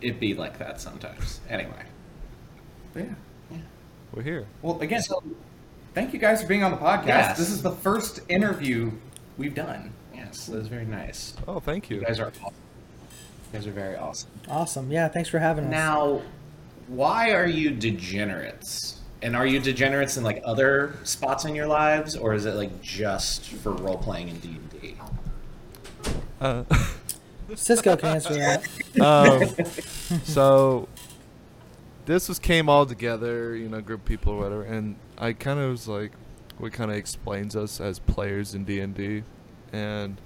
it be like that sometimes. Anyway, But yeah. We're here. Well, again, thank you guys for being on the podcast. Yes. This is the first interview we've done. yes, that was very nice. Oh, thank you. You guys are awesome. You guys are very awesome. Awesome. Yeah, thanks for having us. Now, why are you degenerates? And are you degenerates in like other spots in your lives, or is it like just for role playing in D and D? Uh, Cisco can answer that. um, so this was came all together, you know, group people or whatever, and I kind of was like, what kind of explains us as players in D and D, and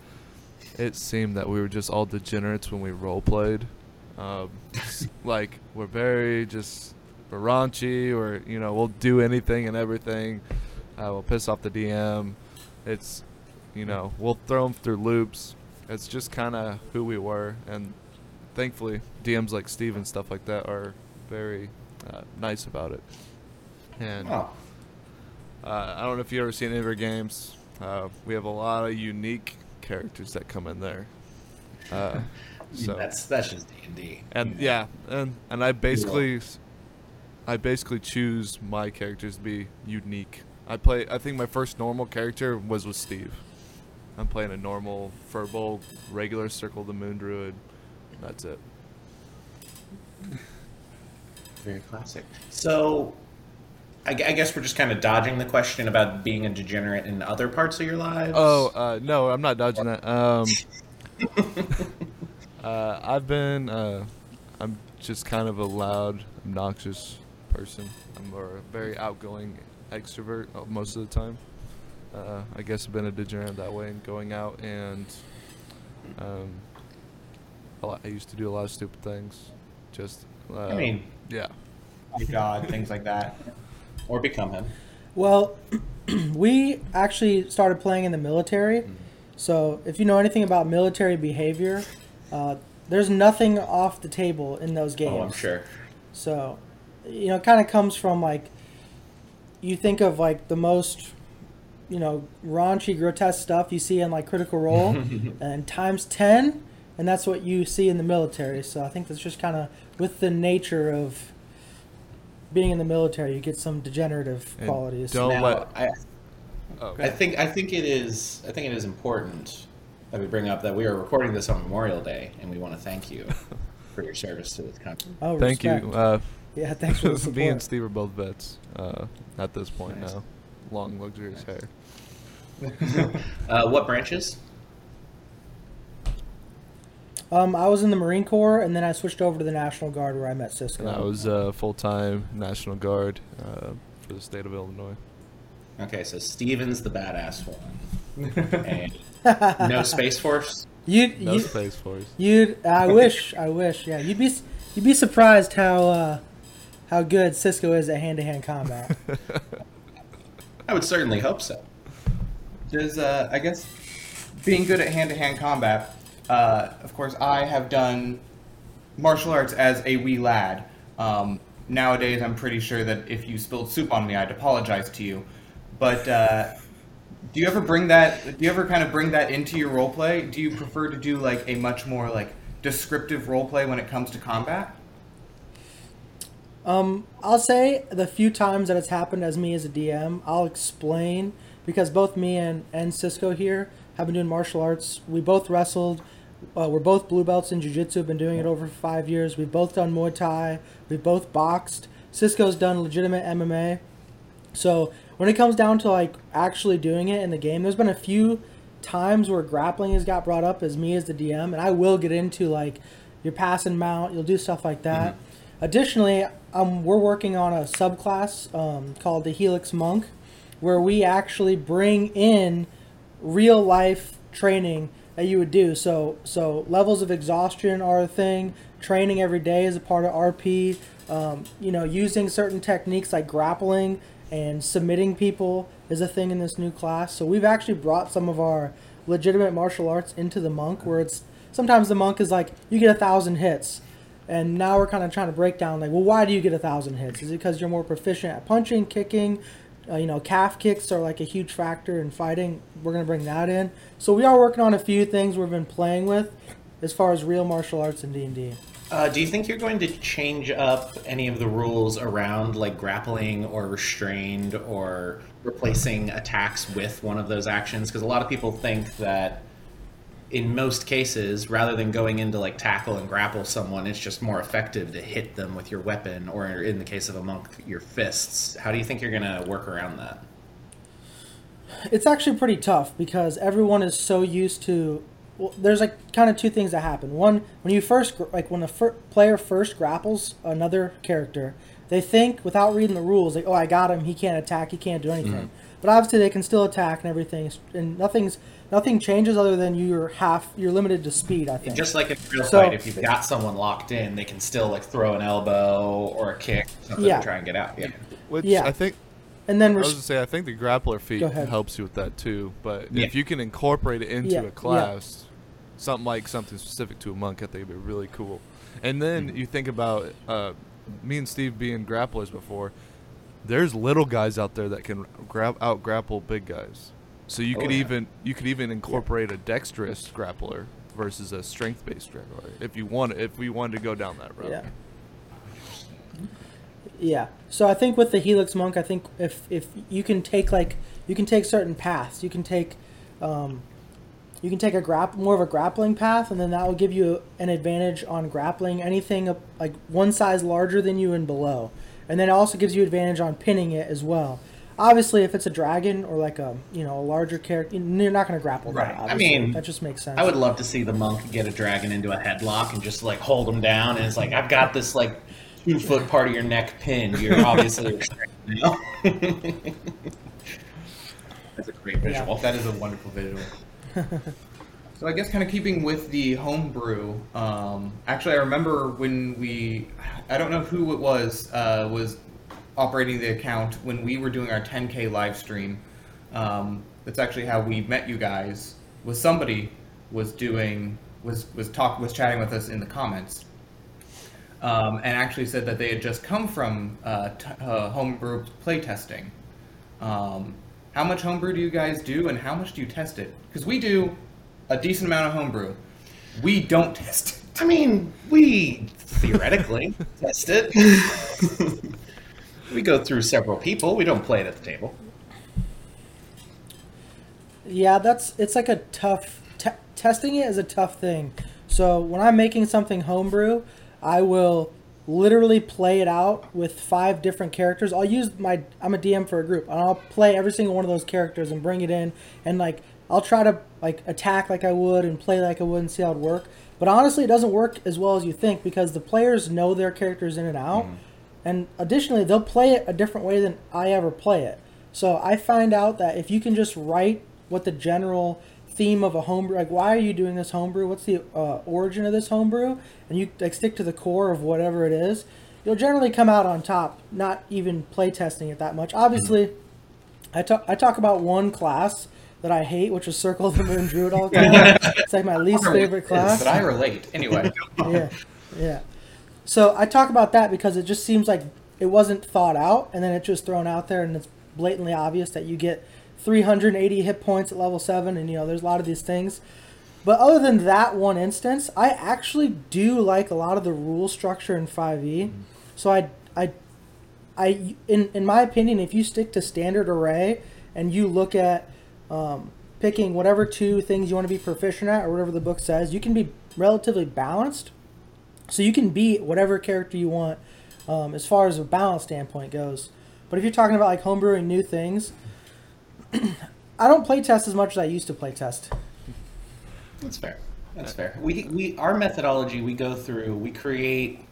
it seemed that we were just all degenerates when we role played. Um, like we're very just raunchy, or you know, we'll do anything and everything. Uh, we'll piss off the DM. It's you know, we'll throw them through loops. It's just kind of who we were, and thankfully, DMs like Steve and stuff like that are very uh, nice about it. And uh, I don't know if you ever seen any of our games. Uh, we have a lot of unique characters that come in there. Uh, so that's that's just D and D. and yeah, and and I basically, I basically choose my characters to be unique. I play. I think my first normal character was with Steve. I'm playing a normal Firbolg, regular Circle of the Moon Druid. That's it. Very classic. So, I, I guess we're just kind of dodging the question about being a degenerate in other parts of your lives. Oh uh, no, I'm not dodging that. Um, uh, I've been. Uh, I'm just kind of a loud, obnoxious person. I'm a very outgoing extrovert uh, most of the time. Uh, I guess I've been a degenerate that way and going out and um, lot, I used to do a lot of stupid things. Just. Uh, I mean, yeah. My God, things like that. or become him. Well, we actually started playing in the military. So if you know anything about military behavior, uh, there's nothing off the table in those games. Oh, I'm sure. So, you know, it kind of comes from like you think of like the most, you know, raunchy, grotesque stuff you see in like Critical Role, and times ten, and that's what you see in the military. So I think that's just kind of with the nature of being in the military, you get some degenerative And qualities. don't- Now, let- I, Oh, I think I think it is I think it is important that we bring up that we are recording this on Memorial Day, and we want to thank you for your service to this country. oh, Thank respect. you. Uh, Yeah, thanks for the support. Me and Steve are both vets uh, at this point Nice. now. Long, luxurious hair. Uh, what branches? Um, I was in the Marine Corps, and then I switched over to the National Guard, where I met Cisco. And I was uh, full time National Guard uh, for the state of Illinois. Okay, so Steven's the badass one, no Space Force. you, No you, Space Force. You'd. I wish. I wish. Yeah. You'd be. You'd be surprised how uh, how good Cisco is at hand to hand combat. I would certainly hope so. Does uh, I guess being good at hand-to-hand combat. Uh, of course, I have done martial arts as a wee lad. Um, nowadays, I'm pretty sure that if you spilled soup on me, I'd apologize to you. But uh, do you ever bring that? Do you ever kind of bring that into your role play? Do you prefer to do like a much more like descriptive role play when it comes to combat? Um, I'll say the few times that it's happened as me as a DM, I'll explain because both me and, and Cisco here have been doing martial arts. We both wrestled. Uh, we're both blue belts in jiu-jitsu. Been doing it over five years. We've both done Muay Thai. We've both boxed. Cisco's done legitimate MMA. So when it comes down to like actually doing it in the game, there's been a few times where grappling has got brought up as me as the DM, and I will get into like your pass and mount. You'll do stuff like that. Additionally, um, we're working on a subclass um, called the Helix Monk, where we actually bring in real life training that you would do. So so levels of exhaustion are a thing. Training every day is a part of RP. Um, you know, using certain techniques like grappling and submitting people is a thing in this new class. So we've actually brought some of our legitimate martial arts into the monk, where it's sometimes the monk is like you get a thousand hits. And now we're kind of trying to break down like, well, why do you get a thousand hits? Is it because you're more proficient at punching, kicking? Uh, you know, calf kicks are like a huge factor in fighting. We're gonna bring that in. So we are working on a few things we've been playing with, as far as real martial arts and D. Uh, do you think you're going to change up any of the rules around like grappling or restrained or replacing attacks with one of those actions? Because a lot of people think that in most cases, rather than going into like tackle and grapple someone, it's just more effective to hit them with your weapon, or in the case of a monk, your fists. How do you think you're going to work around that? It's actually pretty tough because everyone is so used to. Well, there's like kind of two things that happen. One, when you first like when the fir- player first grapples another character, they think without reading the rules, like, "Oh, I got him. He can't attack. He can't do anything." Mm-hmm. But obviously, they can still attack and everything, and nothing's nothing changes other than you're half you're limited to speed. I think. Just like in real So- fight, if you've got someone locked in, they can still like throw an elbow or a kick, something Yeah. to try and get out. Yeah. Which Yeah. I think and then I was gonna say I think the grappler feat helps you with that too. But Yeah. if you can incorporate it into Yeah, a yeah. class, something like something specific to a monk, I think it'd be really cool. And then Mm-hmm. you think about uh, me and Steve being grapplers before. There's little guys out there that can grab out grapple big guys. So you Oh, could yeah. even you could even incorporate a dexterous grappler versus a strength based grappler if you want if we wanted to go down that route. Yeah. Yeah. So I think with the Helix Monk, I think if if you can take like you can take certain paths, you can take um, you can take a grap more of a grappling path, and then that will give you an advantage on grappling anything up, like one size larger than you and below, and then it also gives you advantage on pinning it as well. Obviously, if it's a dragon or like a you know a larger character, you're not going to grapple Right. that. I mean, that just makes sense. I would love to see the monk get a dragon into a headlock and just like hold him down, and it's like I've got this like two foot part of your neck pinned. You're obviously restricted now. That's a great visual. That is a wonderful visual. so I guess kind of keeping with the homebrew. Um, actually, I remember when we, I don't know who it was, uh, was operating the account when we were doing our 10k live stream. Um, that's actually how we met you guys. Was somebody was doing was was talk was chatting with us in the comments. Um, and actually said that they had just come from uh, t- uh, homebrew playtesting. Um, how much homebrew do you guys do, and how much do you test it? Because we do a decent amount of homebrew. We don't test it. I mean, we theoretically test it. we go through several people. We don't play it at the table. Yeah, that's it's like a tough te- testing it is a tough thing. So when I'm making something homebrew, I will literally play it out with five different characters. I'll use my I'm a DM for a group, and I'll play every single one of those characters and bring it in, and like I'll try to like attack like I would and play like I would and see how it work. But honestly, it doesn't work as well as you think because the players know their characters in and out, mm. And additionally, they'll play it a different way than I ever play it. So I find out that if you can just write what the general theme of a homebrew, like why are you doing this homebrew? What's the uh, origin of this homebrew? And you like stick to the core of whatever it is, you'll generally come out on top. Not even play testing it that much. Obviously, I talk I talk about one class that I hate, which is Circle of the Moon Druid all the time. it's like my least favorite class But I relate. Anyway, yeah, yeah. So I talk about that because it just seems like it wasn't thought out, and then it's just thrown out there, and it's blatantly obvious that you get 380 hit points at level seven, and you know there's a lot of these things. But other than that one instance, I actually do like a lot of the rule structure in 5e. So I, I, I, in in my opinion, if you stick to standard array and you look at um, picking whatever two things you want to be proficient at or whatever the book says, you can be relatively balanced. So you can be whatever character you want um, as far as a balance standpoint goes. But if you're talking about like homebrewing new things, I don't play test as much as I used to play test. That's fair. That's fair. We we our methodology we go through. We create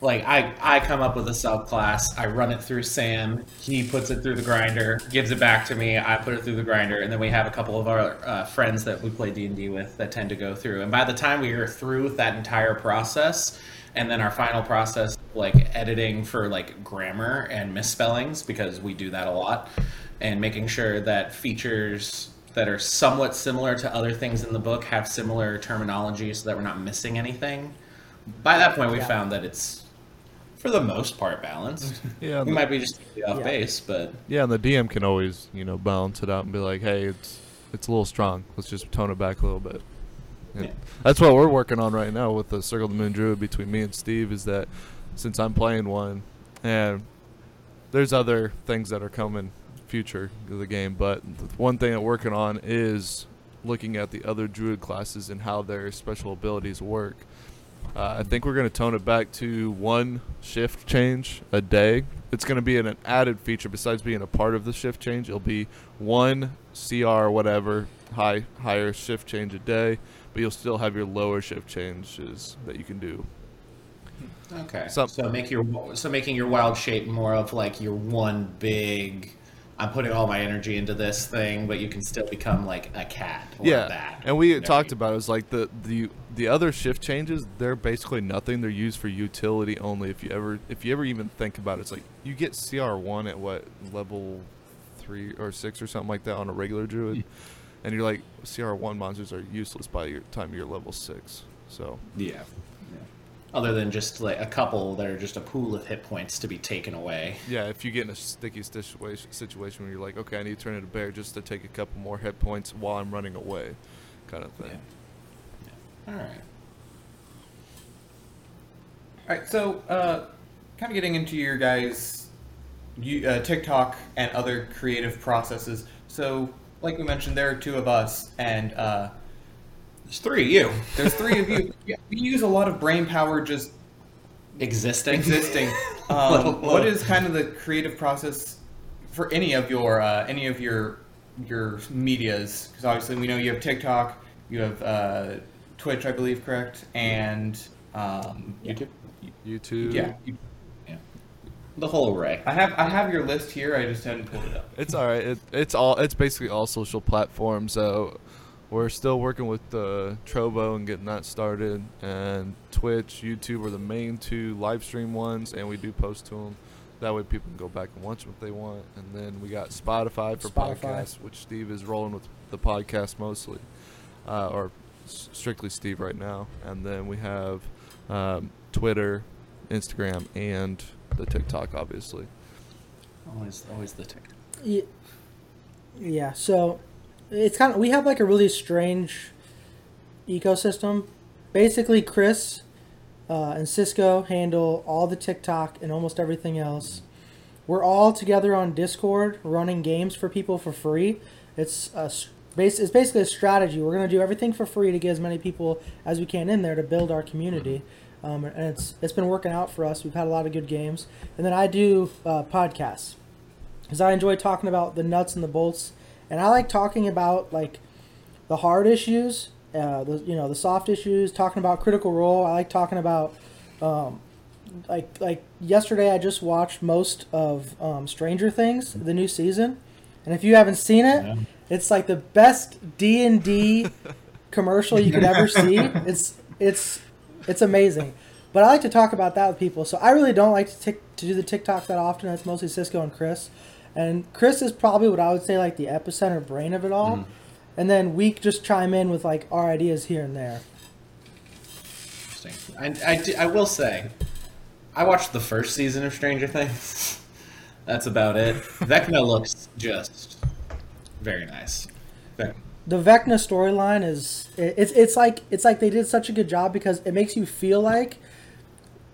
like I I come up with a subclass. I run it through Sam. He puts it through the grinder, gives it back to me. I put it through the grinder, and then we have a couple of our uh, friends that we play D and D with that tend to go through. And by the time we are through with that entire process, and then our final process like editing for like grammar and misspellings because we do that a lot, and making sure that features that are somewhat similar to other things in the book have similar terminology so that we're not missing anything. By that point, we Yeah. found that it's, for the most part, balanced. Yeah, we the- might be just off Yeah. base, but Yeah, and the DM can always, you know, balance it out and be like, "Hey, it's it's a little strong. Let's just tone it back a little bit." Yeah. That's what we're working on right now with the Circle of the Moon Druid between me and Steve. Is that since I'm playing one, and there's other things that are coming future of the game, but the one thing I'm working on is looking at the other Druid classes and how their special abilities work. Uh, I think we're going to tone it back to one shift change a day. It's going to be an, an added feature besides being a part of the shift change. It'll be one CR whatever high higher shift change a day, but you'll still have your lower shift changes that you can do. Okay. So- So, make your so making your wild shape more of like your one big. I'm putting all my energy into this thing, but you can still become like a cat or a yeah, bat. and we talked about it. it was like the the the other shift changes. They're basically nothing. They're used for utility only. If you ever if you ever even think about it, it's like you get CR one at what level three or six or something like that on a regular druid, hmm. and you're like CR one monsters are useless by your time you're level six. So Yeah. Yeah. Other than just like a couple that are just a pool of hit points to be taken away. yeah, if you get in a sticky situation situation where you're like, okay, I need to turn into a bear just to take a couple more hit points while I'm running away, kind of thing. Yeah. All right. All right, so uh, kind of getting into your guys' you, uh, TikTok and other creative processes. So, like we mentioned, there are two of us, and uh, There's three of you there's three of you. Yeah, we use a lot of brain power just existing. existing. Um, what is kind of the creative process for any of your uh, any of your your medias? Because obviously we know you have TikTok, you have uh, Twitch, I believe, correct, and um, YouTube. YouTube. yeah. you- The whole array. I have I have your list here. I just hadn't pulled it up. It's all right. It, it's all. It's basically all social platforms. So we're still working with uh, Trovo and getting that started, and Twitch, YouTube are the main two live stream ones, and we do post to them. That way, people can go back and watch what they want. And then we got Spotify for Spotify. podcasts, which Steve is rolling with the podcast mostly, uh, or s- strictly Steve right now. And then we have um, Twitter, Instagram, and the TikTok, obviously. Always, always the tick. Yeah, yeah. So it's kind of we have like a really strange ecosystem. Basically, Chris uh, and Cisco handle all the TikTok and almost everything else. We're all together on Discord running games for people for free. It's a. It's basically a strategy. We're gonna do everything for free to get as many people as we can in there to build our community. Um, and it's it's been working out for us. We've had a lot of good games. And then I do uh, podcasts because I enjoy talking about the nuts and the bolts, and I like talking about like the hard issues, uh, the you know the soft issues. Talking about Critical Role, I like talking about um, like like yesterday. I just watched most of um, Stranger Things, the new season, and if you haven't seen it, Yeah. it's like the best D and D commercial you could ever see. It's it's it's amazing. But I like to talk about that with people. So I really don't like to tick, to do the TikTok that often. It's mostly Cisco and Chris. And Chris is probably what I would say like the epicenter brain of it all. And then we just chime in with like our ideas here and there. Interesting. I, I, do- I will say, I watched the first season of Stranger Things. That's about it. Vecna looks just very nice. Vec- the Vecna storyline is it- it's it's like it's like they did such a good job because it makes you feel like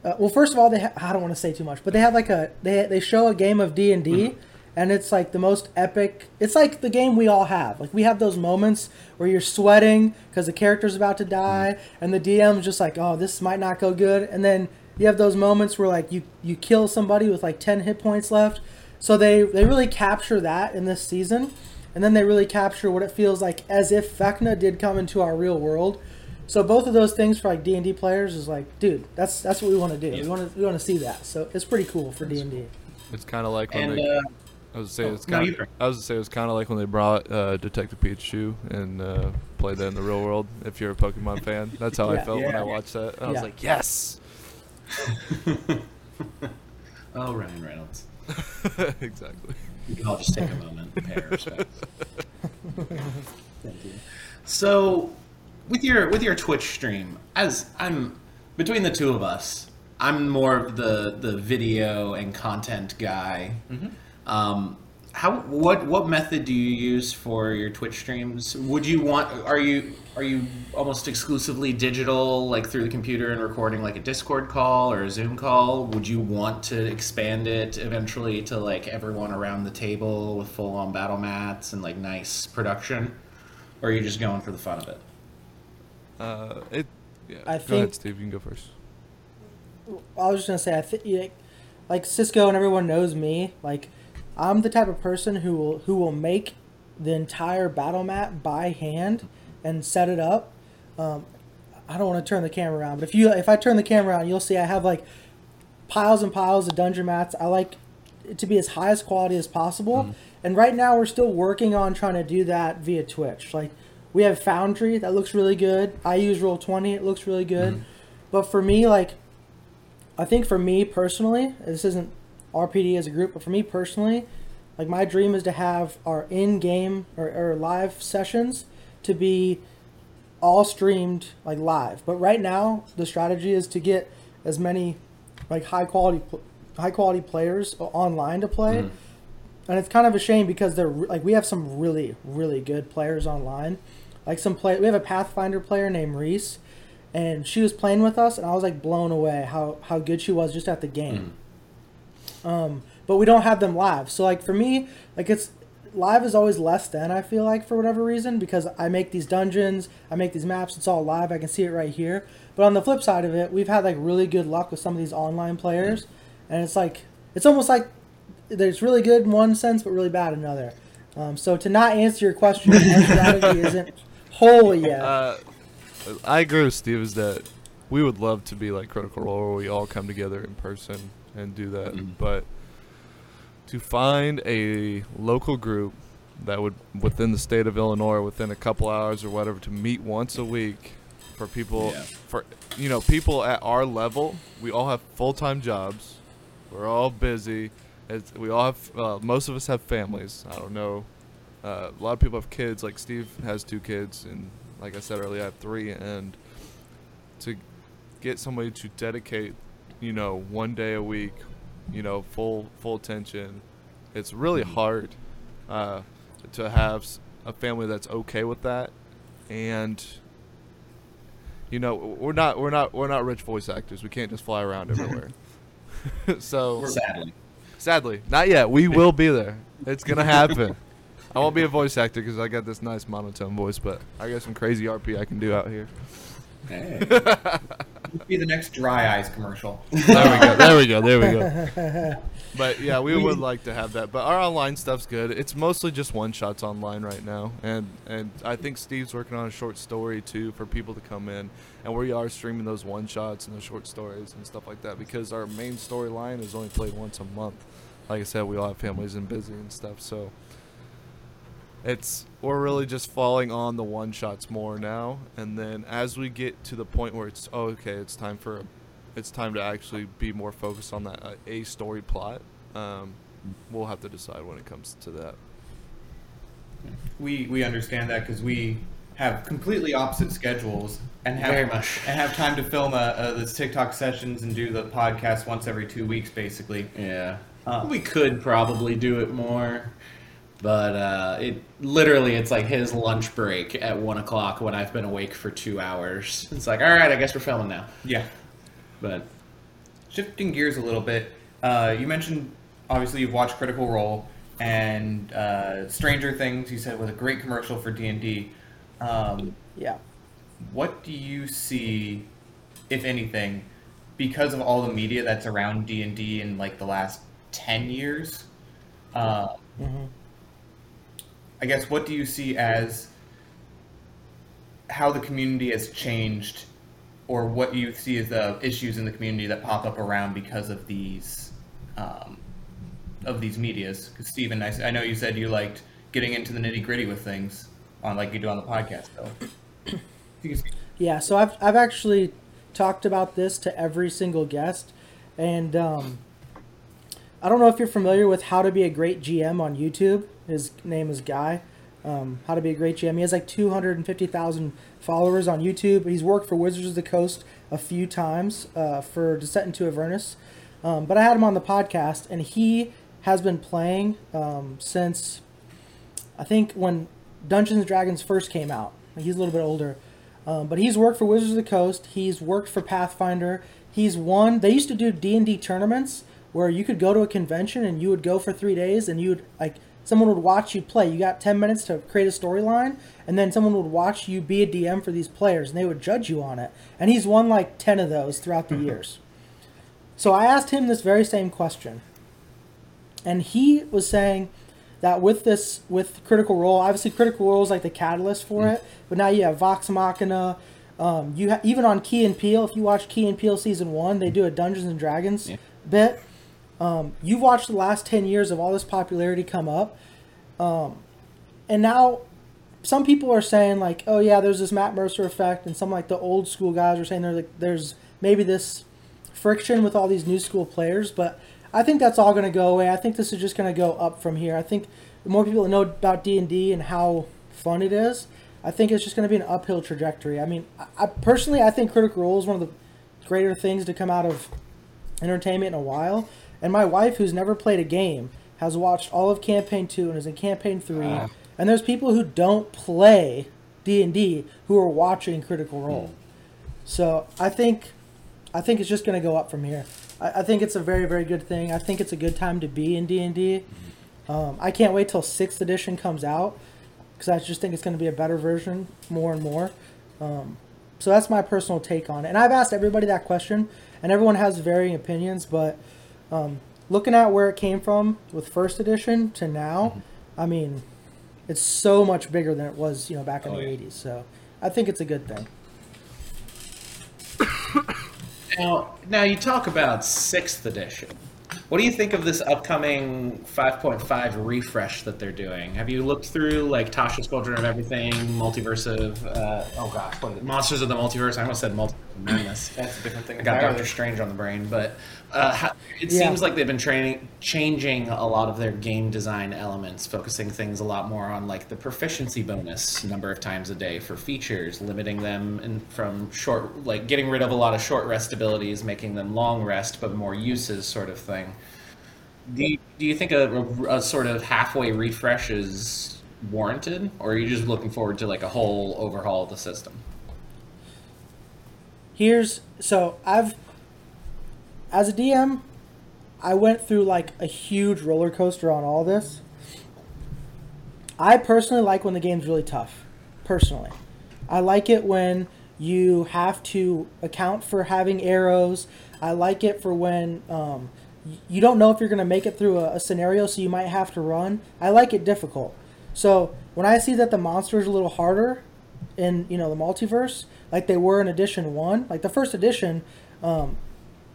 uh, well first of all they ha- I don't want to say too much but they have like a they they show a game of D and D and it's like the most epic it's like the game we all have like we have those moments where you're sweating because the character's about to die and the DM's just like oh this might not go good and then you have those moments where like you you kill somebody with like 10 hit points left so they they really capture that in this season and then they really capture what it feels like as if Vecna did come into our real world. So both of those things for like D and D players is like, dude, that's that's what we want to do. We want to we want to see that. So it's pretty cool for D and D. It's kind of like when And they. uh, I was saying oh, it's kind you of. I was gonna say it was kind of like when they brought uh, Detective Pikachu and uh, played that in the real world. If you're a Pokemon fan, that's how I Yeah. felt when I watched that. I was like, yes, oh, Ryan Reynolds. exactly. We can all just take a moment and pay our respects. Thank you. So, with your with your Twitch stream, as I'm between the two of us, I'm more of the the video and content guy. Um, how what what method do you use for your Twitch streams? Would you want are you are you almost exclusively digital like through the computer and recording like a Discord call or a Zoom call? Would you want to expand it eventually to like everyone around the table with full on battle mats and like nice production? Or are you just going for the fun of it? Uh, it. Yeah. I go think- ahead, Steve. You can go first. I was just gonna say, I think like Cisco and everyone knows me. Like, I'm the type of person who will who will make the entire battle map by hand and set it up. Um, I don't want to turn the camera around, but if you if I turn the camera around, you'll see I have like piles and piles of dungeon mats. I like it to be as high as quality as possible. And right now, we're still working on trying to do that via Twitch. Like, we have Foundry that looks really good. I use Roll Twenty; it looks really good. But for me, like I think for me personally, this isn't RPD as a group, but for me personally, like my dream is to have our in-game or, or live sessions to be all streamed like live. But right now, the strategy is to get as many like high quality high quality players online to play. Mm-hmm. And it's kind of a shame because they're like we have some really really good players online. Like some play we have a Pathfinder player named Reese and she was playing with us and I was like blown away how how good she was just at the game. Mm-hmm. Um, but we don't have them live. So like for me, like it's live is always less than I feel like for whatever reason because I make these dungeons, I make these maps, it's all live. I can see it right here. But on the flip side of it, we've had like really good luck with some of these online players and it's like it's almost like there's really good in one sense but really bad in another. Um, so to not answer your question, our strategy isn't whole yet. Uh, I agree with Steve. Is that we would love to be like Critical Role, where we all come together in person and do that. Mhm. But to find a local group that would, within the state of Illinois, within a couple hours or whatever, to meet once a week for people, Yeah. for you know, people at our level, we all have full time jobs. We're all busy. It's, we all have. Uh, most of us have families. I don't know. Uh, a lot of people have kids. Like Steve has two kids, and like I said earlier, I have three. And to get somebody to dedicate, you know, one day a week, you know, full full attention, it's really hard uh, to have a family that's okay with that, and you know, we're not we're not we're not rich voice actors. We can't just fly around everywhere. so Sadly. Sadly, not yet. We will be there. It's gonna happen. I won't be a voice actor because I got this nice monotone voice, but I got some crazy RP I can do out here. Hey. Be the next Dry Eyes commercial. There we go. There we go. There we go. But yeah, we would like to have that. But our online stuff's good. It's mostly just one shots online right now, and and I think Steve's working on a short story too for people to come in, and we are streaming those one shots and those short stories and stuff like that because our main storyline is only played once a month. Like I said, we all have families and busy and stuff, so it's we're really just falling on the one shots more now and then as we get to the point where it's oh, okay it's time for it's time to actually be more focused on that uh, a story plot um, we'll have to decide when it comes to that We we understand that because we have completely opposite schedules and have Very much. and have time to film uh, uh, this TikTok sessions and do the podcast once every two weeks, basically. Yeah. Uh, we could probably do it more, but uh, it literally it's like his lunch break at one o'clock when I've been awake for two hours. It's like, all right, I guess we're filming now. Yeah. But Shifting gears a little bit, uh, you mentioned obviously you've watched Critical Role and uh, Stranger Things. You said was a great commercial for D and D. Um, yeah. what do you see, if anything, because of all the media that's around D and D in like the last ten years? Uh, hmm I guess what do you see as how the community has changed, or what you see as the issues in the community that pop up around because of these um, of these medias? Because Stephen, I know you said you liked getting into the nitty gritty with things on like you do on the podcast, though. You can speak- Yeah, so I've I've actually talked about this to every single guest, and um, I don't know if you're familiar with How to Be a Great GM on YouTube. His name is Guy. Um, How to Be a Great GM. He has like 250,000 followers on YouTube. He's worked for Wizards of the Coast a few times uh, for Descent into Avernus. Um, but I had him on the podcast, and he has been playing um, since I think when Dungeons and Dragons first came out. He's a little bit older, um, but he's worked for Wizards of the Coast. He's worked for Pathfinder. He's won. They used to do D and D tournaments where you could go to a convention and you would go for three days and you would like someone would watch you play. You got ten minutes to create a storyline, and then someone would watch you be a DM for these players, and they would judge you on it. And he's won like ten of those throughout the years. So I asked him this very same question, and he was saying that with this with Critical Role, obviously Critical Role is like the catalyst for it, but now you have Vox Machina. Um, you ha- even on Key and Peele, if you watch Key and Peele season one, they do a Dungeons and Dragons Yeah. bit. Um, you've watched the last ten years of all this popularity come up, um, and now some people are saying like, oh yeah, there's this Matt Mercer effect, and some like the old school guys are saying there's like there's maybe this friction with all these new school players, but I think that's all going to go away. I think this is just going to go up from here. I think the more people know about D and D and how fun it is, I think it's just going to be an uphill trajectory. I mean, I, I personally I think Critical Role is one of the greater things to come out of entertainment in a while. And my wife, who's never played a game, has watched all of Campaign Two and is in Campaign Three. Ah. and there's people who don't play D and D who are watching Critical Role. So I think, I think it's just going to go up from here. I, I think it's a very very good thing. I think it's a good time to be in D and D. Um, I can't wait till sixth edition comes out because I just think it's going to be a better version more and more. Um, so that's my personal take on it. And I've asked everybody that question, and everyone has varying opinions. But um, looking at where it came from with first edition to now, I mean, it's so much bigger than it was, you know, back in Oh, the yeah. '80s. So I think it's a good thing. Now, now you talk about sixth edition. What do you think of this upcoming 5.5 refresh that they're doing? Have you looked through like Tasha's Cauldron of Everything, Multiverse of uh, oh gosh, what is it? Monsters of the Multiverse? I almost said Multiverse of Madness. That's a different thing. I got. Doctor Strange on the brain, but uh, how, it Yeah. seems like they've been training, changing a lot of their game design elements, focusing things a lot more on like the proficiency bonus number of times a day for features, limiting them and from short, like getting rid of a lot of short rest abilities, making them long rest but more uses, sort of thing. Do you, do you think a, a, a sort of halfway refresh is warranted, or are you just looking forward to like a whole overhaul of the system? Here's so I've as a DM, I went through like a huge roller coaster on all this. I personally like when the game's really tough. Personally, I like it when you have to account for having arrows. I like it for when um, you don't know if you're going to make it through a, a scenario, so you might have to run. I like it difficult. So when I see that the monster is a little harder in you know the multiverse, like they were in edition one, like the first edition, um,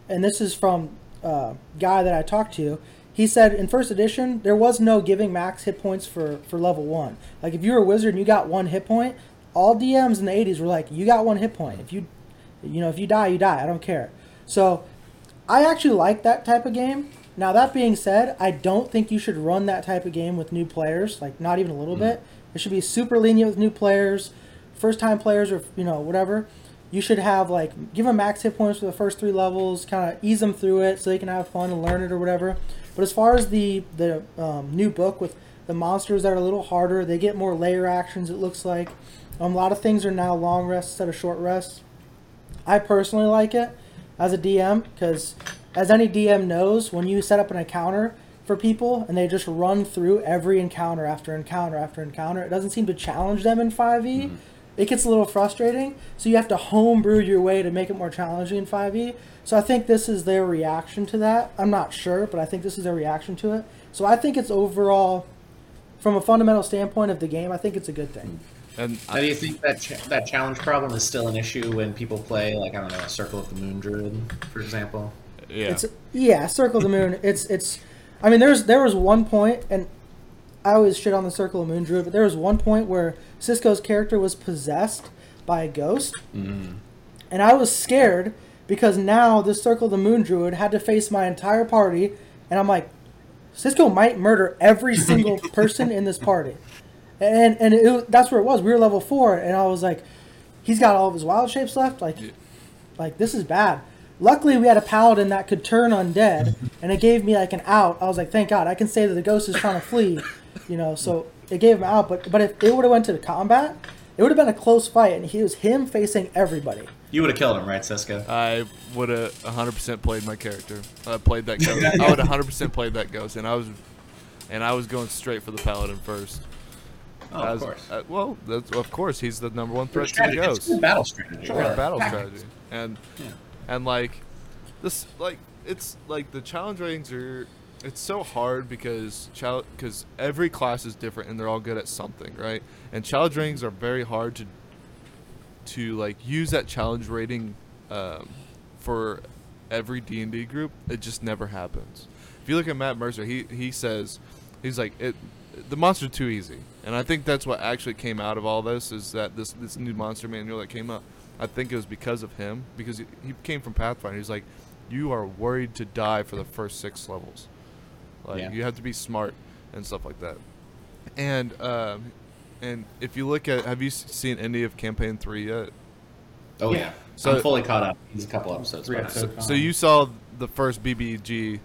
and this is from uh, guy that I talked to. He said in first edition there was no giving max hit points for for level one. Like if you were a wizard and you got one hit point, all DMs in the '80s were like, you got one hit point. If you, you know, if you die, you die. I don't care. So, I actually like that type of game. Now that being said, I don't think you should run that type of game with new players. Like not even a little bit. It should be super lenient with new players, first time players, or you know whatever. You should have like give them max hit points for the first three levels, kind of ease them through it so they can have fun and learn it or whatever. But as far as the the um, new book with the monsters that are a little harder, they get more lair actions. It looks like um, a lot of things are now long rests instead of short rests. I personally like it as a DM because, as any DM knows, when you set up an encounter for people and they just run through every encounter after encounter after encounter, it doesn't seem to challenge them in 5e. It gets a little frustrating, so you have to homebrew your way to make it more challenging in 5e. So I think this is their reaction to that. I'm not sure, but I think this is their reaction to it. So I think it's overall, from a fundamental standpoint of the game, I think it's a good thing. And Now, do you think that ch- that challenge problem is still an issue when people play, like I don't know, Circle of the Moon Druid, for example? yeah, It's yeah, Circle of the Moon. It's it's. I mean, there's there was one point, and I always shit on the Circle of Moon Druid, but there was one point where Cisco's character was possessed by a ghost, mm-hmm. and I was scared because now the Circle of the Moon Druid had to face my entire party, and I'm like, Cisco might murder every single person in this party, and and it, that's where it was. We were level four, and I was like, he's got all of his wild shapes left, like like this is bad. Luckily we had a paladin that could turn undead, and it gave me like an out. I was like, thank God, I can say that the ghost is trying to flee, you know. So it gave him out. But but if it would have went to the combat, it would have been a close fight, and he was him facing everybody. You would have killed him, right, Cisco? I would have 100% played my character. I played that ghost. I would have 100% played that ghost, and I was, and I was going straight for the paladin first. Oh, of course. uh, well, that's, of course, he's the number one threat to the Strategy. It's ghost. battle strategy. Yeah, Yeah. battle strategy, and Yeah. and like this, like it's like the challenge ratings are. It's so hard because because every class is different and they're all good at something, right? And challenge ratings are very hard to to like use that challenge rating um, for every D and D group. It just never happens. If you look at Matt Mercer, he he says he's like it. The monster's too easy, and I think that's what actually came out of all this is that this this new monster manual that came up. I think it was because of him because he, he came from Pathfinder. He's like, you are worried to die for the first six levels. Like Yeah. you have to be smart and stuff like that. And um, and if you look at, have you seen any of campaign three yet? Oh Yeah. yeah. So- I'm fully caught up. He's a couple episodes. Three behind. episodes. So you saw the first BBG,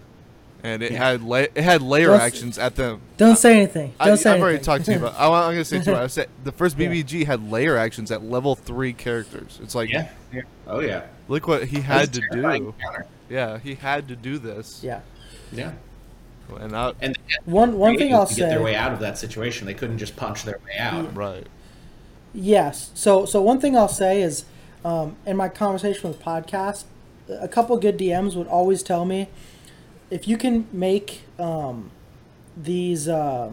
and it Yeah. had la- it had lair Don't s- actions at them. Don't say anything. I, Don't I've say anything. already talked to you about. I, I'm gonna say too. I said the first Yeah. BBG had lair actions at level three characters. It's like, Yeah. yeah. Oh yeah. look what he had to do. encounter. Yeah, he had to do this. yeah. Yeah. And I, And One one thing I'll to get their way out of that situation, they couldn't just punch their way out. right. Yes. So so one thing I'll say is, um, in my conversation with podcast, a couple good DMs would always tell me, if you can make um, these uh,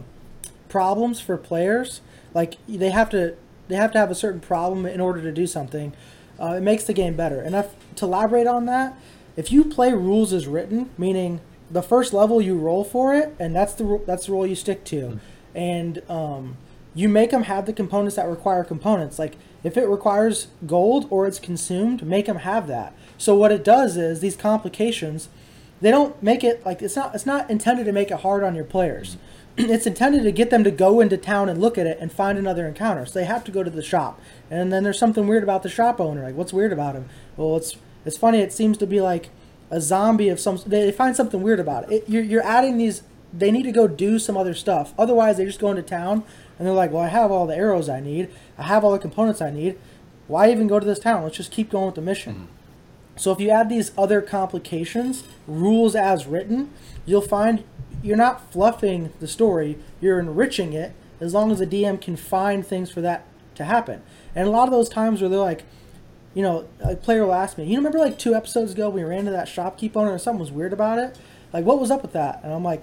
problems for players, like they have to they have to have a certain problem in order to do something. Uh, it makes the game better. And if, to elaborate on that, if you play rules as written, meaning the first level you roll for it, and that's the that's the rule you stick to, and um, you make them have the components that require components. Like if it requires gold or it's consumed, make them have that. So what it does is these complications, they don't make it like it's not it's not intended to make it hard on your players. it's intended to get them to go into town and look at it and find another encounter. So they have to go to the shop. And then there's something weird about the shop owner. Like what's weird about him? Well, it's it's funny. It seems to be like a zombie of some. They find something weird about it. it you're, you're adding these. They need to go do some other stuff. Otherwise, they just go into town and they're like, "Well, I have all the arrows I need. I have all the components I need. Why even go to this town? Let's just keep going with the mission." Mm-hmm. So if you add these other complications, rules as written, you'll find you're not fluffing the story, you're enriching it as long as the DM can find things for that to happen. And a lot of those times where they're like, you know, a player will ask me, you remember like two episodes ago we ran into that shopkeep owner and something was weird about it? Like, what was up with that? And I'm like,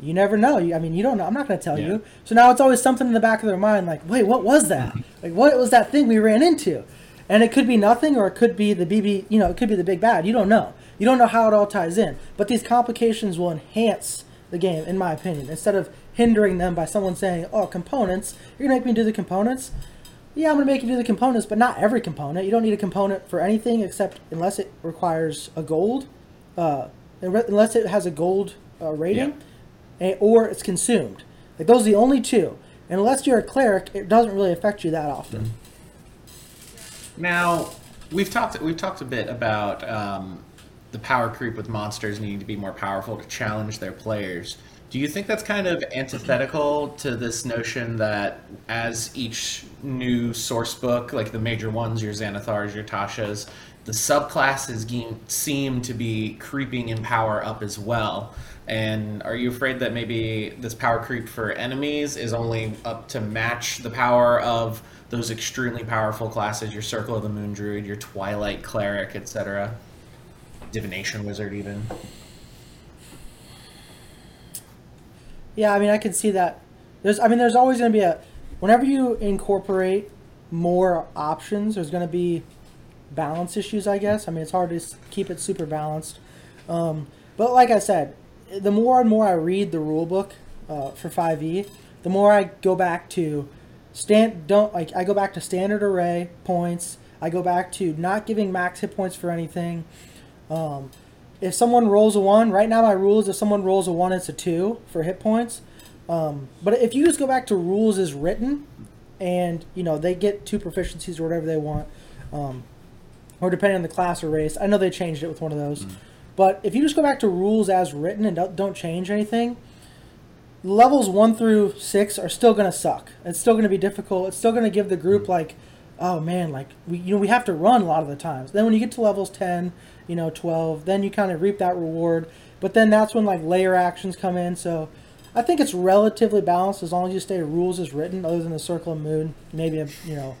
you never know. I mean, you don't know. I'm not going to tell Yeah. you. So now it's always something in the back of their mind, like, wait, what was that? like, what was that thing we ran into? And it could be nothing, or it could be the BB. You know, it could be the big bad. You don't know. You don't know how it all ties in. But these complications will enhance the game, in my opinion, instead of hindering them by someone saying, "Oh, components. You're gonna make me do the components." Yeah, I'm gonna make you do the components, but not every component. You don't need a component for anything except unless it requires a gold, uh, unless it has a gold uh, rating, and, or it's consumed. Like those are the only two. And unless you're a cleric, it doesn't really affect you that often. Now, we've talked we've talked a bit about um, the power creep with monsters needing to be more powerful to challenge their players. Do you think that's kind of antithetical to this notion that as each new source book, like the major ones, your Xanathars, your Tashas, the subclasses seem to be creeping in power up as well? And are you afraid that maybe this power creep for enemies is only up to match the power of those extremely powerful classes, your Circle of the Moon Druid, your Twilight Cleric, etc., Divination Wizard, even? Yeah, I mean, I can see that. There's, I mean, there's always going to be a. Whenever you incorporate more options, there's going to be balance issues. I guess. I mean, it's hard to keep it super balanced. Um, but like I said, the more and more I read the rule book uh, for 5e, the more I go back to stand. Don't like I go back to standard array points. I go back to not giving max hit points for anything. Um, if someone rolls a one, right now my rule is if someone rolls a one, it's a two for hit points. Um, but if you just go back to rules as written, and you know they get two proficiencies or whatever they want, um, or depending on the class or race. I know they changed it with one of those, but if you just go back to rules as written and don't, don't change anything, levels one through six are still gonna suck. It's still gonna be difficult. It's still gonna give the group like, oh man, like we you know we have to run a lot of the times. Then when you get to levels ten, you know twelve, then you kind of reap that reward. But then that's when like lair actions come in. So I think it's relatively balanced as long as you stay rules as written, other than the Circle of Moon, maybe a you know,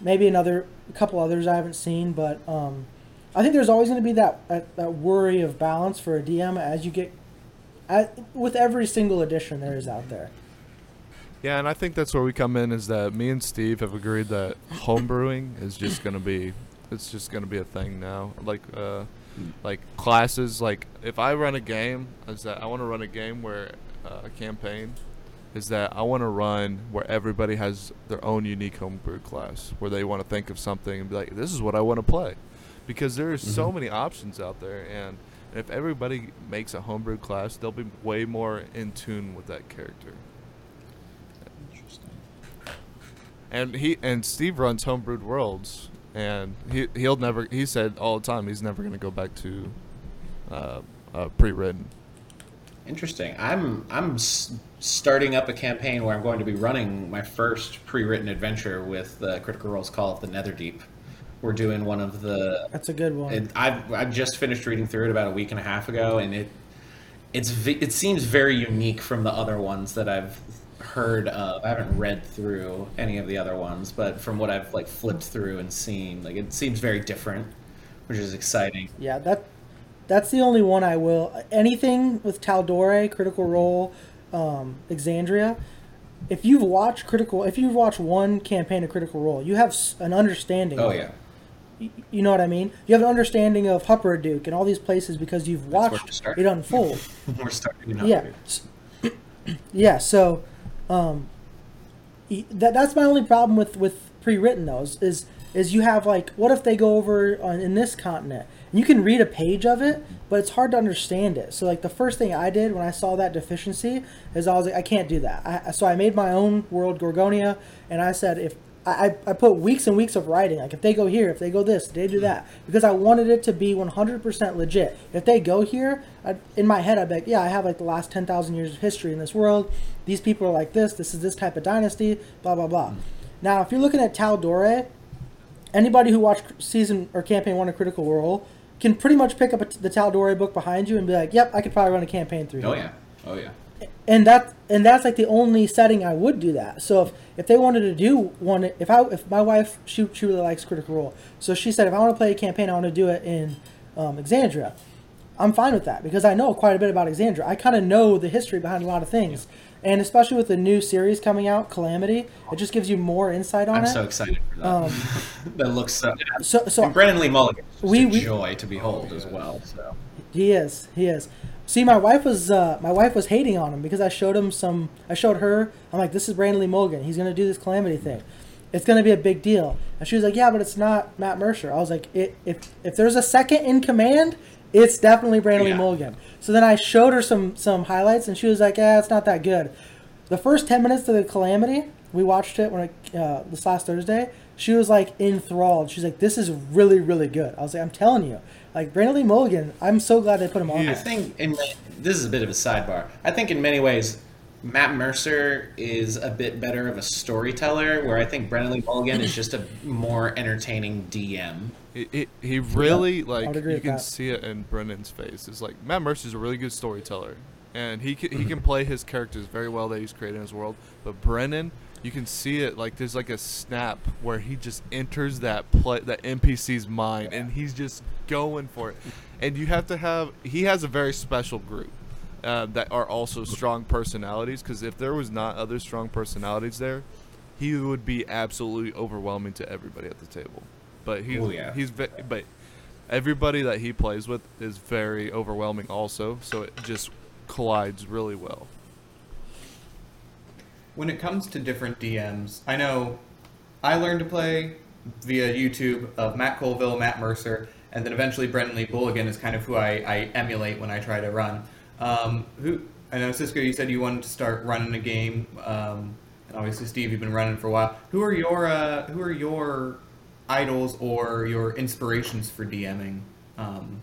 maybe another a couple others I haven't seen, but um, I think there's always going to be that, that that worry of balance for a DM as you get. With every single edition there is out there. Yeah, and I think that's where we come in is that me and Steve have agreed that homebrewing is just gonna be it's just gonna be a thing now. Like uh like classes like if I run a game is that I want to run a game where uh, a campaign is that I want to run where everybody has their own unique homebrew class where they want to think of something and be like this is what I want to play because there's so many options out there and if everybody makes a homebrew class they'll be way more in tune with that character. Interesting. And he and Steve runs homebrewed worlds, and he he'll never. He said all the time he's never going to go back to uh, uh, pre-written. Interesting. I'm I'm s- starting up a campaign where I'm going to be running my first pre-written adventure with the Critical Role's Call of the Netherdeep. We're doing one of the. That's a good one. It, I've I've just finished reading through it about a week and a half ago, and it it's it seems very unique from the other ones that I've heard of. I haven't read through any of the other ones, but from what I've like flipped through and seen, like it seems very different, which is exciting. Yeah, that that's the only one I will. Anything with Tal'Dorei, Critical Role, um, Exandria. If you've watched Critical, if you've watched one campaign of Critical Role, you have an understanding. Oh yeah. You know what I mean? You have an understanding of Hupperdook and all these places because you've watched it unfold. We're starting. yeah. yeah. So, um, that that's my only problem with with pre-written those is is you have like what if they go over on in this continent? You can read a page of it but it's hard to understand it. So like the first thing i did when i saw that deficiency is i was like i can't do that. I, so i made my own world gorgonia and i said if I, I put weeks and weeks of writing like if they go here if they go this they do that because i wanted it to be 100% legit if they go here I, in my head i'd be like yeah i have like the last 10000 years of history in this world these people are like this this is this type of dynasty blah blah blah now if you're looking at Tal'Dorei, anybody who watched season or campaign one of Critical Role can pretty much pick up a, the Tal'Dorei book behind you and be like, "Yep, I could probably run a campaign through." Oh here." yeah. Oh yeah. And that and that's like the only setting I would do that. So if, if they wanted to do one, if I if my wife she she really likes Critical Role, so she said if I want to play a campaign, I want to do it in um, Exandria. I'm fine with that because I know quite a bit about Exandria. I kind of know the history behind a lot of things, and especially with the new series coming out, Calamity, it just gives you more insight on it. I'm so excited for that. Um, that looks so. so so and Brennan Lee Mulligan We- a we- joy to behold as well. So He is. He is. See, my wife was uh, my wife was hating on him because I showed him some. I showed her. I'm like, this is Brandon Lee Mulligan. He's gonna do this calamity thing. It's gonna be a big deal. And she was like, yeah, but it's not Matt Mercer. I was like, it, if if there's a second in command, it's definitely Brandon Lee Yeah. Mulligan. So then I showed her some some highlights, and she was like, yeah, it's not that good. The first ten minutes of the calamity, we watched it when it, uh, this last Thursday. She was like enthralled. She's like, "This is really, really good." I was like, "I'm telling you, like Brandon Lee Mulligan. I'm so glad they put him on." I there. think in this is a bit of a sidebar. I think in many ways, Matt Mercer is a bit better of a storyteller, where I think Brennan Lee Mulligan is just a more entertaining DM. It, it, he really like you can that. see it in Brennan's face. It's like Matt Mercer's a really good storyteller, and he can, he can play his characters very well that he's created in his world. But Brennan, you can see it like there's like a snap where he just enters that play that NPC's mind, and he's just going for it. And you have to have he has a very special group. Uh, that are also strong personalities because if there was not other strong personalities there, he would be absolutely overwhelming to everybody at the table. But he's Oh, yeah. he's ve- but everybody that he plays with is very overwhelming also, so it just collides really well. When it comes to different DMs, I know I learned to play via YouTube of Matt Colville, Matt Mercer, and then eventually Brendan Lee Mulligan is kind of who I, I emulate when I try to run. Um, who I know Cisco, you said you wanted to start running a game, um, and obviously Steve, you've been running for a while. Who are your uh, who are your idols or your inspirations for DMing? Um,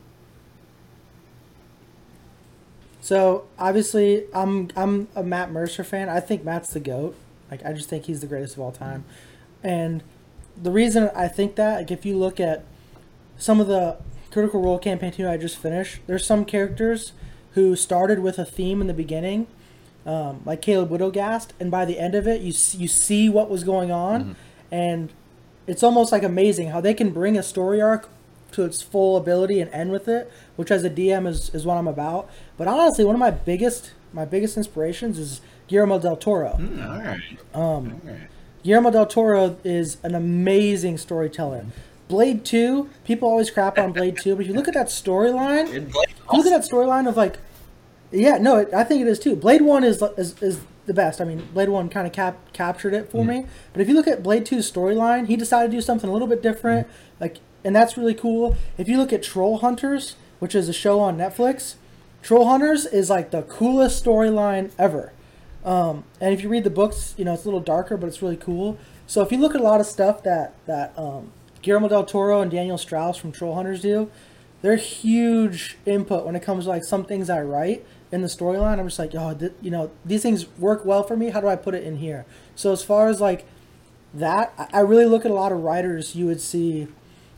So obviously, I'm I'm a Matt Mercer fan. I think Matt's the goat. Like I just think he's the greatest of all time, and the reason I think that, like if you look at some of the Critical Role campaign two I just finished, there's some characters who started with a theme in the beginning, um, like Caleb Widogast, and by the end of it, you see, you see what was going on, and it's almost like amazing how they can bring a story arc to its full ability and end with it, which as a DM is, is what I'm about. But honestly, one of my biggest my biggest inspirations is Guillermo del Toro. Hmm, all right. Um, All right. Guillermo del Toro is an amazing storyteller. Blade Two, people always crap on Blade Two, but if you look at that storyline, And Blade if you look at that storyline of like, yeah, no, it, I think it is too. Blade One is is, is the best. I mean, Blade One kind of cap, captured it for me. But if you look at Blade 2's storyline, he decided to do something a little bit different, like, and that's really cool. If you look at Troll Hunters, which is a show on Netflix, Troll Hunters is like the coolest storyline ever. Um, and if you read the books, you know it's a little darker, but it's really cool. So if you look at a lot of stuff that that um, Guillermo del Toro and Daniel Kraus from Troll Hunters do, they're huge input when it comes to like some things I write in the storyline. I'm just like, oh, th- you know, these things work well for me. How do I put it in here? So as far as like that, I- I really look at a lot of writers you would see,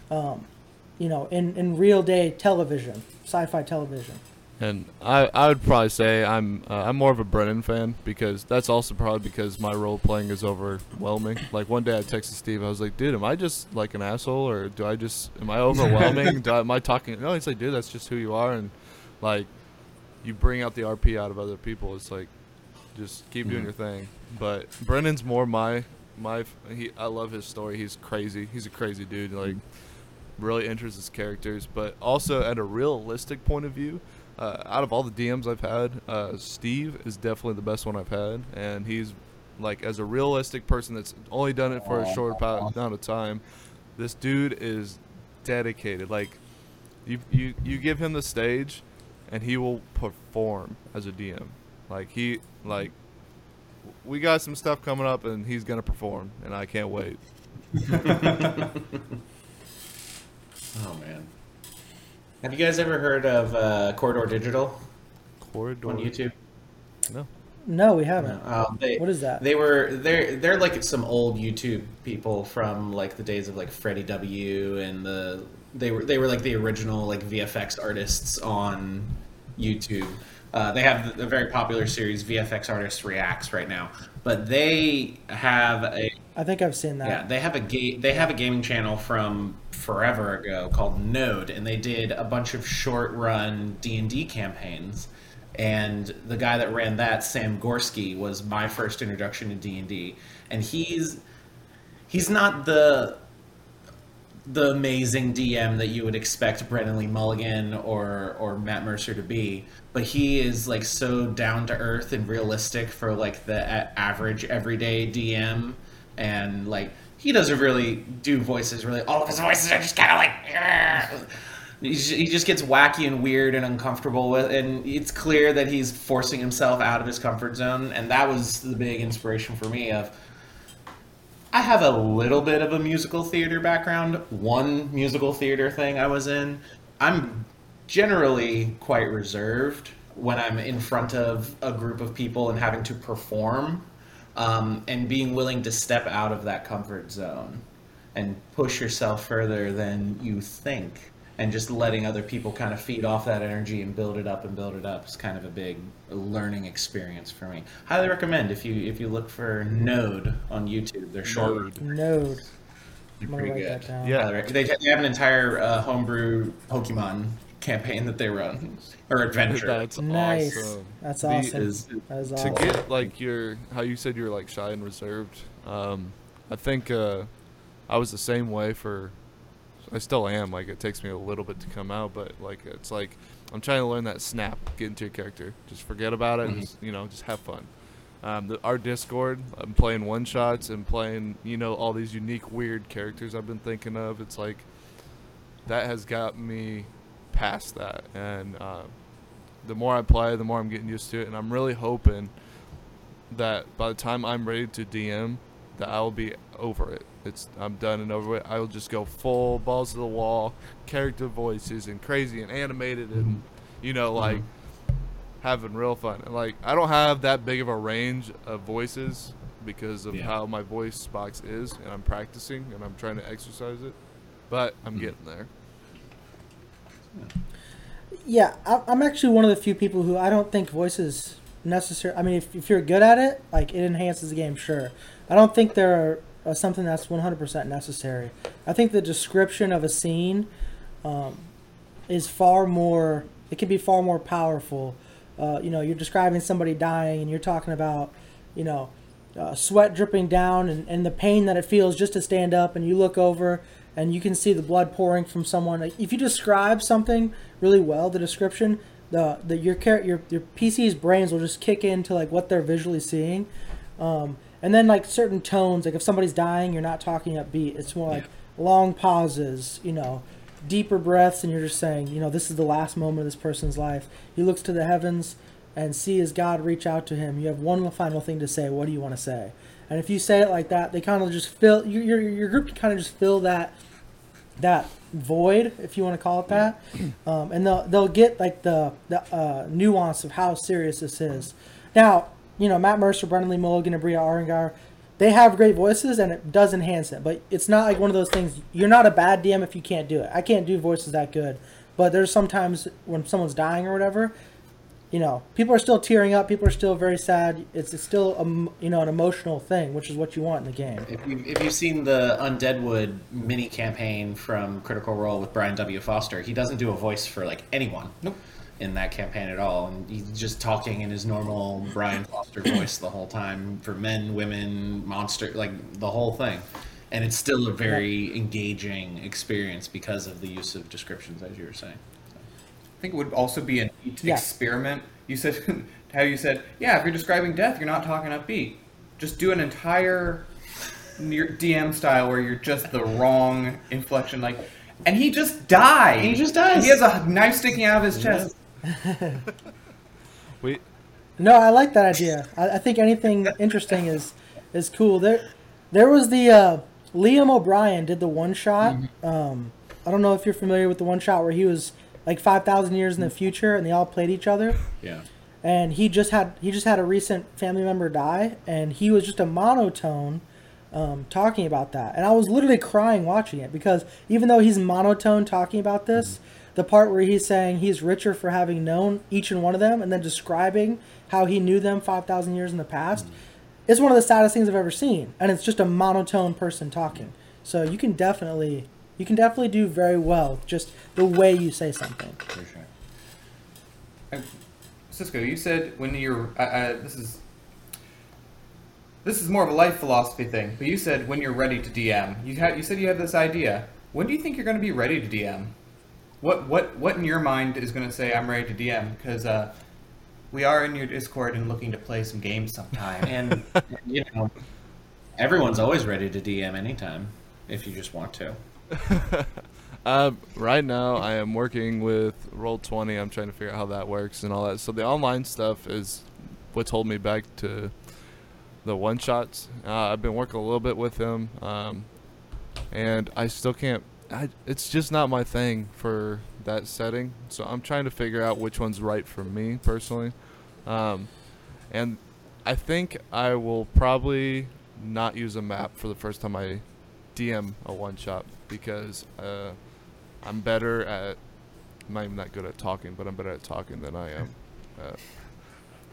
um, you know, in in real day television, sci-fi television. And I, I would probably say I'm uh, I'm more of a Brennan fan because that's also probably because my role playing is overwhelming. Like one day I texted Steve, I was like, dude, am I just like an asshole or do I just am I overwhelming? do I, am I talking? No, he's like, dude, that's just who you are, and like you bring out the RP out of other people. It's like just keep doing your thing. But Brennan's more my my he I love his story. He's crazy. He's a crazy dude. Like really enters his characters, but also at a realistic point of view. Uh, out of all the DMs I've had, uh, Steve is definitely the best one I've had, and he's like as a realistic person that's only done it for a short amount of time. This dude is dedicated. Like you, you, you give him the stage, and he will perform as a DM. Like he, like we got some stuff coming up, and he's gonna perform, and I can't wait. Oh man. Have you guys ever heard of uh, Corridor Digital Corridor. on YouTube? No. No, we haven't. Um, they, What is that? They were they're they're like some old YouTube people from like the days of like Freddie W and the they were they were like the original like VFX artists on YouTube. Uh, they have the, the very popular series VFX Artists Reacts right now, but they have a I think I've seen that. yeah, they have a ga- they have a gaming channel from forever ago called Node, and they did a bunch of short run D and D campaigns. And the guy that ran that, Sam Gorski, was my first introduction to D and D, and he's he's not the the amazing DM that you would expect Brennan Lee Mulligan or or Matt Mercer to be, but he is like so down to earth and realistic for like the average everyday DM, and like he doesn't really do voices. Really, all of his voices are just kind of like. He just gets wacky and weird and uncomfortable with, and it's clear that he's forcing himself out of his comfort zone, and that was the big inspiration for me. Of I have a little bit of a musical theater background. One musical theater thing I was in. I'm generally quite reserved when I'm in front of a group of people and having to perform, um, and being willing to step out of that comfort zone and push yourself further than you think. And just letting other people kind of feed off that energy and build it up and build it up is kind of a big learning experience for me. Highly recommend if you if you look for Node on YouTube. They're short. Node. Node. They're pretty good. Yeah. They, they have an entire uh, homebrew Pokemon campaign that they run or adventure. That's Nice. awesome. That's The- awesome. is- that is to awesome. get like your how you said you were like shy and reserved um i think uh i was the same way for i still am like it takes me a little bit to come out but like it's like i'm trying to learn that snap get into your character just forget about it and Mhm. just, you know just have fun um, the, our discord i'm playing one shots and playing you know all these unique weird characters i've been thinking of it's like that has got me past that and uh, the more I play, the more I'm getting used to it, and I'm really hoping that by the time I'm ready to DM, that I will be over it. It's I'm done and over it. I will just go full balls to the wall, character voices and crazy and animated and mm-hmm. you know like mm-hmm. having real fun. And like I don't have that big of a range of voices because of Yeah. how my voice box is, and I'm practicing and I'm trying to exercise it. But I'm mm-hmm. getting there. Yeah, I- I'm actually one of the few people who I don't think voices necessary. I mean, if, if you're good at it, like it enhances the game, sure. I don't think they're uh, something that's 100% necessary. I think the description of a scene um, is far more. It can be far more powerful. Uh, you know, you're describing somebody dying, and you're talking about, you know, uh, sweat dripping down and, and the pain that it feels just to stand up, and you look over and you can see the blood pouring from someone. Like, If you describe something really well, the description, the the your your your PC's brains will just kick into like what they're visually seeing. Um, and then like certain tones, like if somebody's dying, you're not talking upbeat. It's more like long pauses, you know, deeper breaths, and you're just saying, you know, this is the last moment of this person's life. He looks to the heavens and sees God reach out to him. You have one final thing to say. What do you want to say? And if you say it like that, they kind of just fill your your, your group can kind of just fill that that void, if you want to call it that, um, and they'll they'll get like the the uh, nuance of how serious this is. Now, you know, Matt Mercer, Brendan Lee Mulligan, and Aabria Iyengar, they have great voices, and it does enhance it. But it's not like one of those things. You're not a bad DM if you can't do it. I can't do voices that good, but there's sometimes when someone's dying or whatever. You know, people are still tearing up. People are still very sad. It's, it's still a, you know an emotional thing, which is what you want in the game. If you've, if you've seen the Undeadwood mini campaign from Critical Role with Brian W. Foster, he doesn't do a voice for like anyone Nope. in that campaign at all, and he's just talking in his normal Brian Foster voice the whole time for men, women, monster, like the whole thing. And it's still a very engaging experience because of the use of descriptions, as you were saying. I think it would also be an Yeah. experiment. You said how you said, yeah, if you're describing death, you're not talking upbeat. Just do an entire near DM style where you're just the wrong inflection, like, and he just died. He just dies. He has a knife sticking out of his chest. We No, I like that idea. I, I think anything interesting is is cool. There, there was the uh, Liam O'Brien did the one shot. Um, I don't know if you're familiar with the one shot where he was like five thousand years in the future and they all played each other. Yeah. And he just had he just had a recent family member die, and he was just a monotone. Um, talking about that, and I was literally crying watching it because even though he's monotone talking about this, the part where he's saying he's richer for having known each and one of them, and then describing how he knew them five thousand years in the past, is one of the saddest things I've ever seen, and it's just a monotone person talking. So you can definitely you can definitely do very well just the way you say something. For sure. Uh, Cisco, you said when you're uh, uh, this is this is more of a life philosophy thing, but you said when you're ready to DM. You had you said you had this idea. When do you think you're going to be ready to DM? What what what in your mind is going to say I'm ready to DM? Because uh, we are in your Discord and looking to play some games sometime. And, you know, everyone's always ready to DM anytime if you just want to. Um, right now, I am working with Roll20. I'm trying to figure out how that works and all that. So the online stuff is what's holding me back to the one shots. Uh, I've been working a little bit with them, um, and I still can't. I, it's just not my thing for that setting. So I'm trying to figure out which one's right for me personally. Um, and I think I will probably not use a map for the first time I DM a one shot because uh, I'm better at. I'm not even that good at talking, but I'm better at talking than I am. Uh, you know.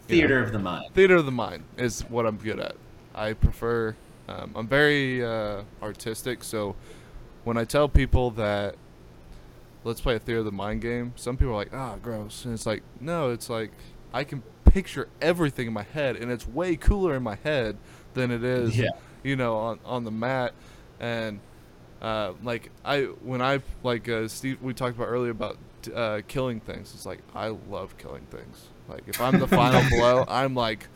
Theater of the mind. Theater of the mind is what I'm good at. I prefer. Um, I'm very uh, artistic, so when I tell people that let's play a theater of the mind game, some people are like, "Ah, gross," and it's like, no, it's like I can picture everything in my head, and it's way cooler in my head than it is, Yeah. you know, on on the mat, and uh, like I when I like uh, Steve, we talked about earlier about uh, killing things. It's like I love killing things. Like if I'm the final blow, I'm like,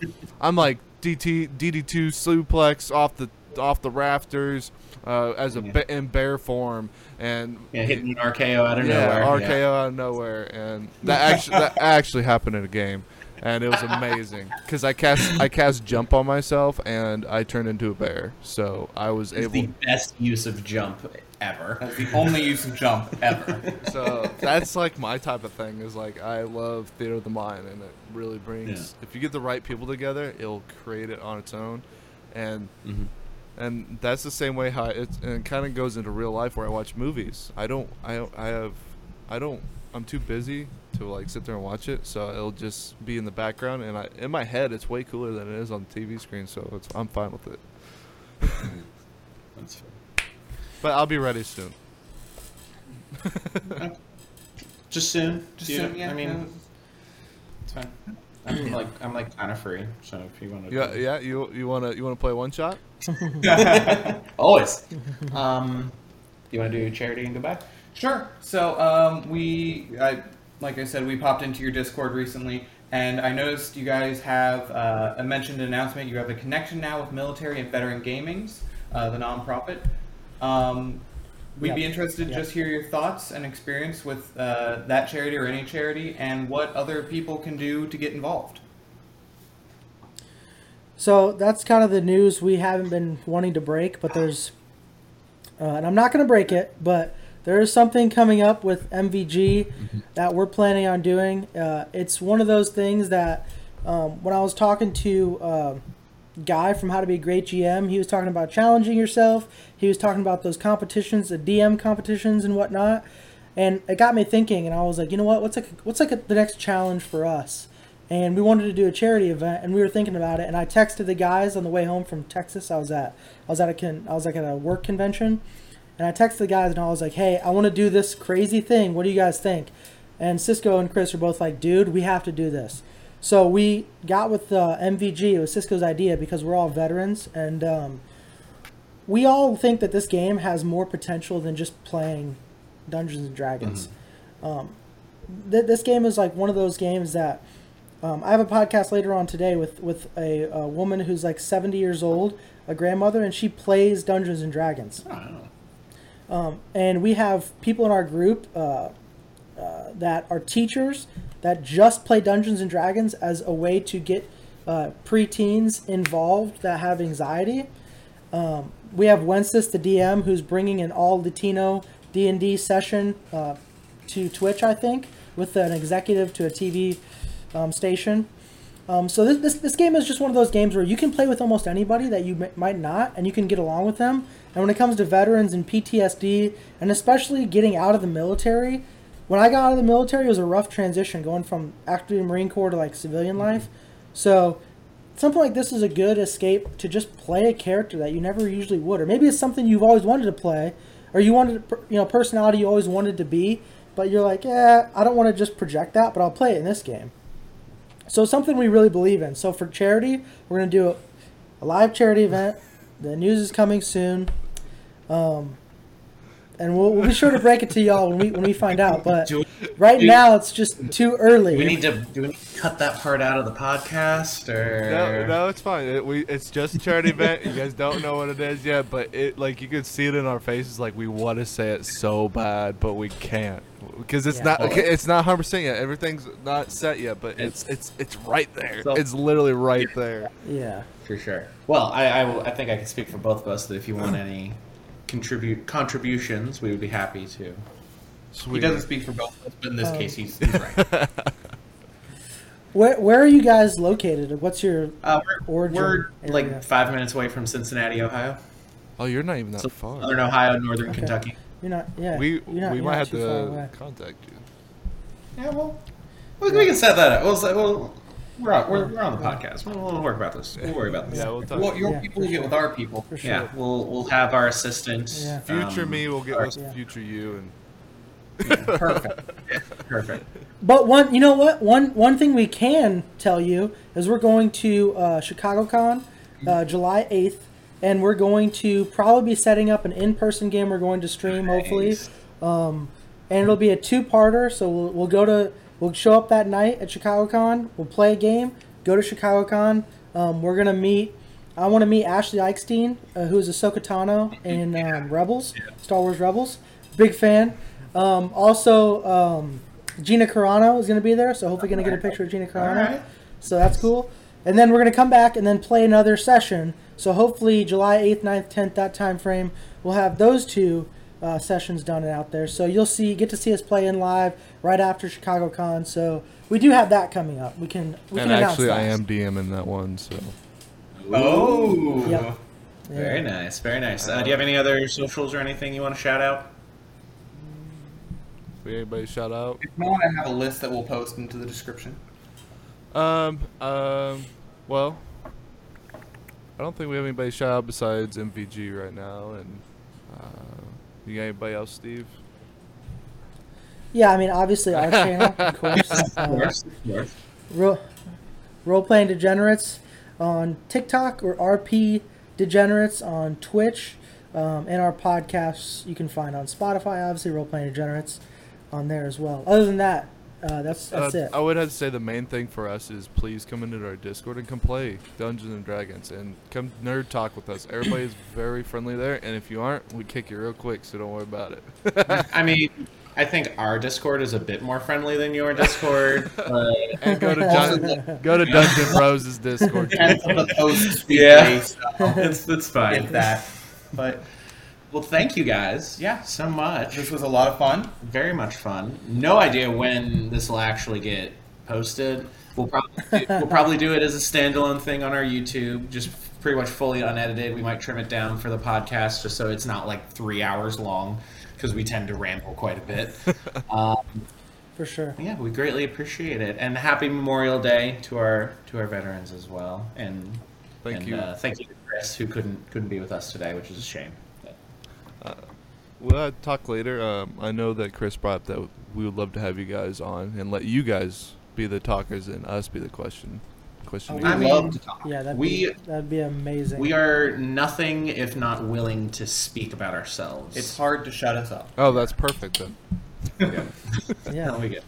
I'm like DT DD2 suplex off the off the rafters uh, as a Yeah. in bear form, and Yeah, hitting an RKO out of yeah, nowhere. RKO out of nowhere, and that actually that actually happened in a game, and it was amazing because I cast I cast jump on myself and I turned into a bear. So I was It's able. the best use of jump ever. That's the only use of jump ever. So that's like my type of thing. Is like I love theater of the mind, and it really brings. If you get the right people together, it'll create it on its own, and Mhm. and that's the same way how it's and it kind of goes into real life where I watch movies. I don't. I don't- I have. I don't. I'm too busy to like sit there and watch it, so it'll just be in the background, and I in my head it's way cooler than it is on the TV screen. So it's I'm fine with it. That's fair. But I'll be ready soon. Just soon. Just soon. yeah, I mean, no, it's fine. I'm like I'm like kind of free, so if you want to. Yeah, yeah. You you wanna you wanna play one shot? Always. um, you want to do charity and goodbye? Sure. So um, we, I, like I said, we popped into your Discord recently, and I noticed you guys have uh, a mentioned announcement. You have a connection now with Military and Veteran Gamings, uh, the nonprofit. Um, we'd be Yep. interested to Yep. just hear your thoughts and experience with uh, that charity or any charity, and what other people can do to get involved. So that's kind of the news we haven't been wanting to break, but there's, uh, and I'm not going to break it, but there is something coming up with MVG that we're planning on doing. Uh, it's one of those things that um, when I was talking to uh, Guy from How to Be a Great GM, he was talking about challenging yourself. He was talking about those competitions, the DM competitions and whatnot, and it got me thinking. And I was like, you know what? What's like what's like a, the next challenge for us? and we wanted to do a charity event and we were thinking about it and I texted the guys on the way home from Texas I was at I was at a con- I was like at a work convention and I texted the guys and I was like hey I want to do this crazy thing. What do you guys think? And Cisco and Chris are both like dude we have to do this. So we got with uh, MVG it was Cisco's idea because we're all veterans and um, we all think that this game has more potential than just playing Dungeons and Dragons. Um, th- this game is like one of those games that um, I have a podcast later on today with with a, a woman who's like 70 years old, a grandmother, and she plays Dungeons and Dragons. I don't know. Um, and we have people in our group uh, uh, that are teachers that just play Dungeons and Dragons as a way to get uh, preteens involved that have anxiety. Um, we have Wences, the DM, who's bringing an all Latino D and D session uh, to Twitch, I think, with an executive to a TV um, station. Um, so this, this this game is just one of those games where you can play with almost anybody that you m- might not, and you can get along with them. And when it comes to veterans and PTSD, and especially getting out of the military, when I got out of the military, it was a rough transition going from active Marine Corps to like civilian life. So something like this is a good escape to just play a character that you never usually would, or maybe it's something you've always wanted to play, or you wanted, you know, personality you always wanted to be, but you're like, yeah, I don't want to just project that, but I'll play it in this game. So something we really believe in. So for charity, we're gonna do a, a live charity event. The news is coming soon, um, and we'll, we'll be sure to break it to y'all when we when we find out. But Do, right now, it's just too early. we need to do we need to cut that part out of the podcast or No, no, it's fine. It, we it's just a charity event. You guys don't know what it is yet, but it like you can see it in our faces. Like we want to say it so bad, but we can't because it's Yeah. not okay, it's not 100 percent yet. Everything's not set yet, but it's it's it's right there. So- it's literally right there. yeah. for sure? Well, I, I I think I can speak for both of us that if you want any contribute contributions, we would be happy to. He doesn't speak for both of us, but in this Um, case, he's, he's right. Where where are you guys located? What's your Uh, we're Origin we're area. like five minutes away from Cincinnati, Ohio. oh, you're not even that So far. Southern Ohio, northern Okay. Kentucky. you're not yeah We you're not, we you're might not have too far away. to contact you. Yeah, well, we, we can set that up. We'll, we'll we're, on, we're, we're on the podcast. We'll, we'll work about this. We'll worry about this. Yeah, we'll talk. well, your Yeah, people for get with our people. for sure. Yeah, we'll we'll have our assistant. Yeah. future um, me will get our- with Yeah. future you, and Perfect. Perfect. But one, you know what? One one thing we can tell you is we're going to uh, ChicagoCon, uh, July eighth, and we're going to probably be setting up an in-person game. We're going to stream hopefully, um, and it'll be a two-parter. So we'll, we'll go to we'll show up that night at ChicagoCon. We'll play a game. Go to ChicagoCon. Um, we're gonna meet. I want to meet Ashley Eckstein, uh, who's Ahsoka Tano in um, Rebels, Star Wars Rebels. Big fan. Um, also, um, Gina Carano is going to be there, so hopefully going to get a picture of Gina Carano. So that's cool. And then we're gonna come back and then play another session. So hopefully July eighth, 9th, tenth, that time frame, we'll have those two uh, sessions done and out there. So you'll see, get to see us play in live right after Chicago Con. So we do have that coming up. We can we and can actually. I am DMing that one. So Oh. Yep. Very nice, very nice. Uh, do you have any other socials or anything you want to shout out? if anybody shout out. If not, I have a list that we'll post into the description. Um, um, well, I don't think we have anybody shout out besides MVG right now. And uh, you got anybody else, Steve? Yeah, I mean, obviously our channel, of course. Of Uh, course, of. Ro- Role Playing Degenerates on TikTok or RP Degenerates on Twitch. Um, and our podcasts you can find on Spotify, obviously, Role Playing Degenerates on there as well. Other than that, uh, that's that's Uh, it. I would have to say the main thing for us is please come into our Discord and come play Dungeons and Dragons and come nerd talk with us. Everybody is very friendly there, and if you aren't, we kick you real quick, so don't worry about it. I mean, I think our Discord is a bit more friendly than your Discord. but and go to Dun- go to Dungeon Bros' Discord. Tenth of the post speak Yeah. base, so it's it's fine. if that. But Well, thank you guys. Yeah, so much. this was a lot of fun. Very much fun. No idea when this will actually get posted. We'll probably we'll probably do it as a standalone thing on our YouTube, just pretty much fully unedited. We might trim it down for the podcast just so it's not like three hours long because we tend to ramble quite a bit. um, For sure. yeah, we greatly appreciate it, and happy Memorial Day to our to our veterans as well. And Thank and, you. Uh, thank you to Chris who couldn't couldn't be with us today, which is a shame. But- We'll talk later. Um, I know that Chris brought up that we would love to have you guys on and let you guys be the talkers and us be the question question. We I mean- love to talk. Yeah, that'd We- be that'd be amazing. We are nothing if not willing to speak about ourselves. It's hard to shut us up. oh, that's perfect then. yeah. we get.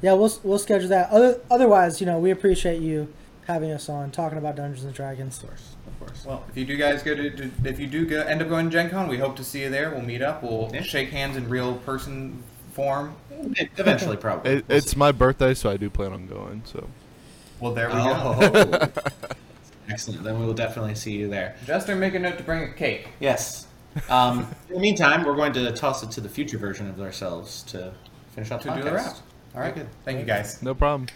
Yeah, we'll we'll schedule that. Other, otherwise, you know, we appreciate you having us on talking about Dungeons and Dragons. Of course, of course. Well, if you do guys go to, to if you do go, end up going to Gen Con, we hope to see you there. We'll meet up. We'll Yeah. shake hands in real person form. Eventually, probably. It, We'll it's see. my birthday, so I do plan on going. So Well, there we go. Oh, excellent. Then we will definitely see you there. Jester, make a note to bring a cake. Yes. Um, in the meantime, we're going to toss it to the future version of ourselves to finish off To the do the podcast. wrap. All right. Good. Thank you guys. no problem.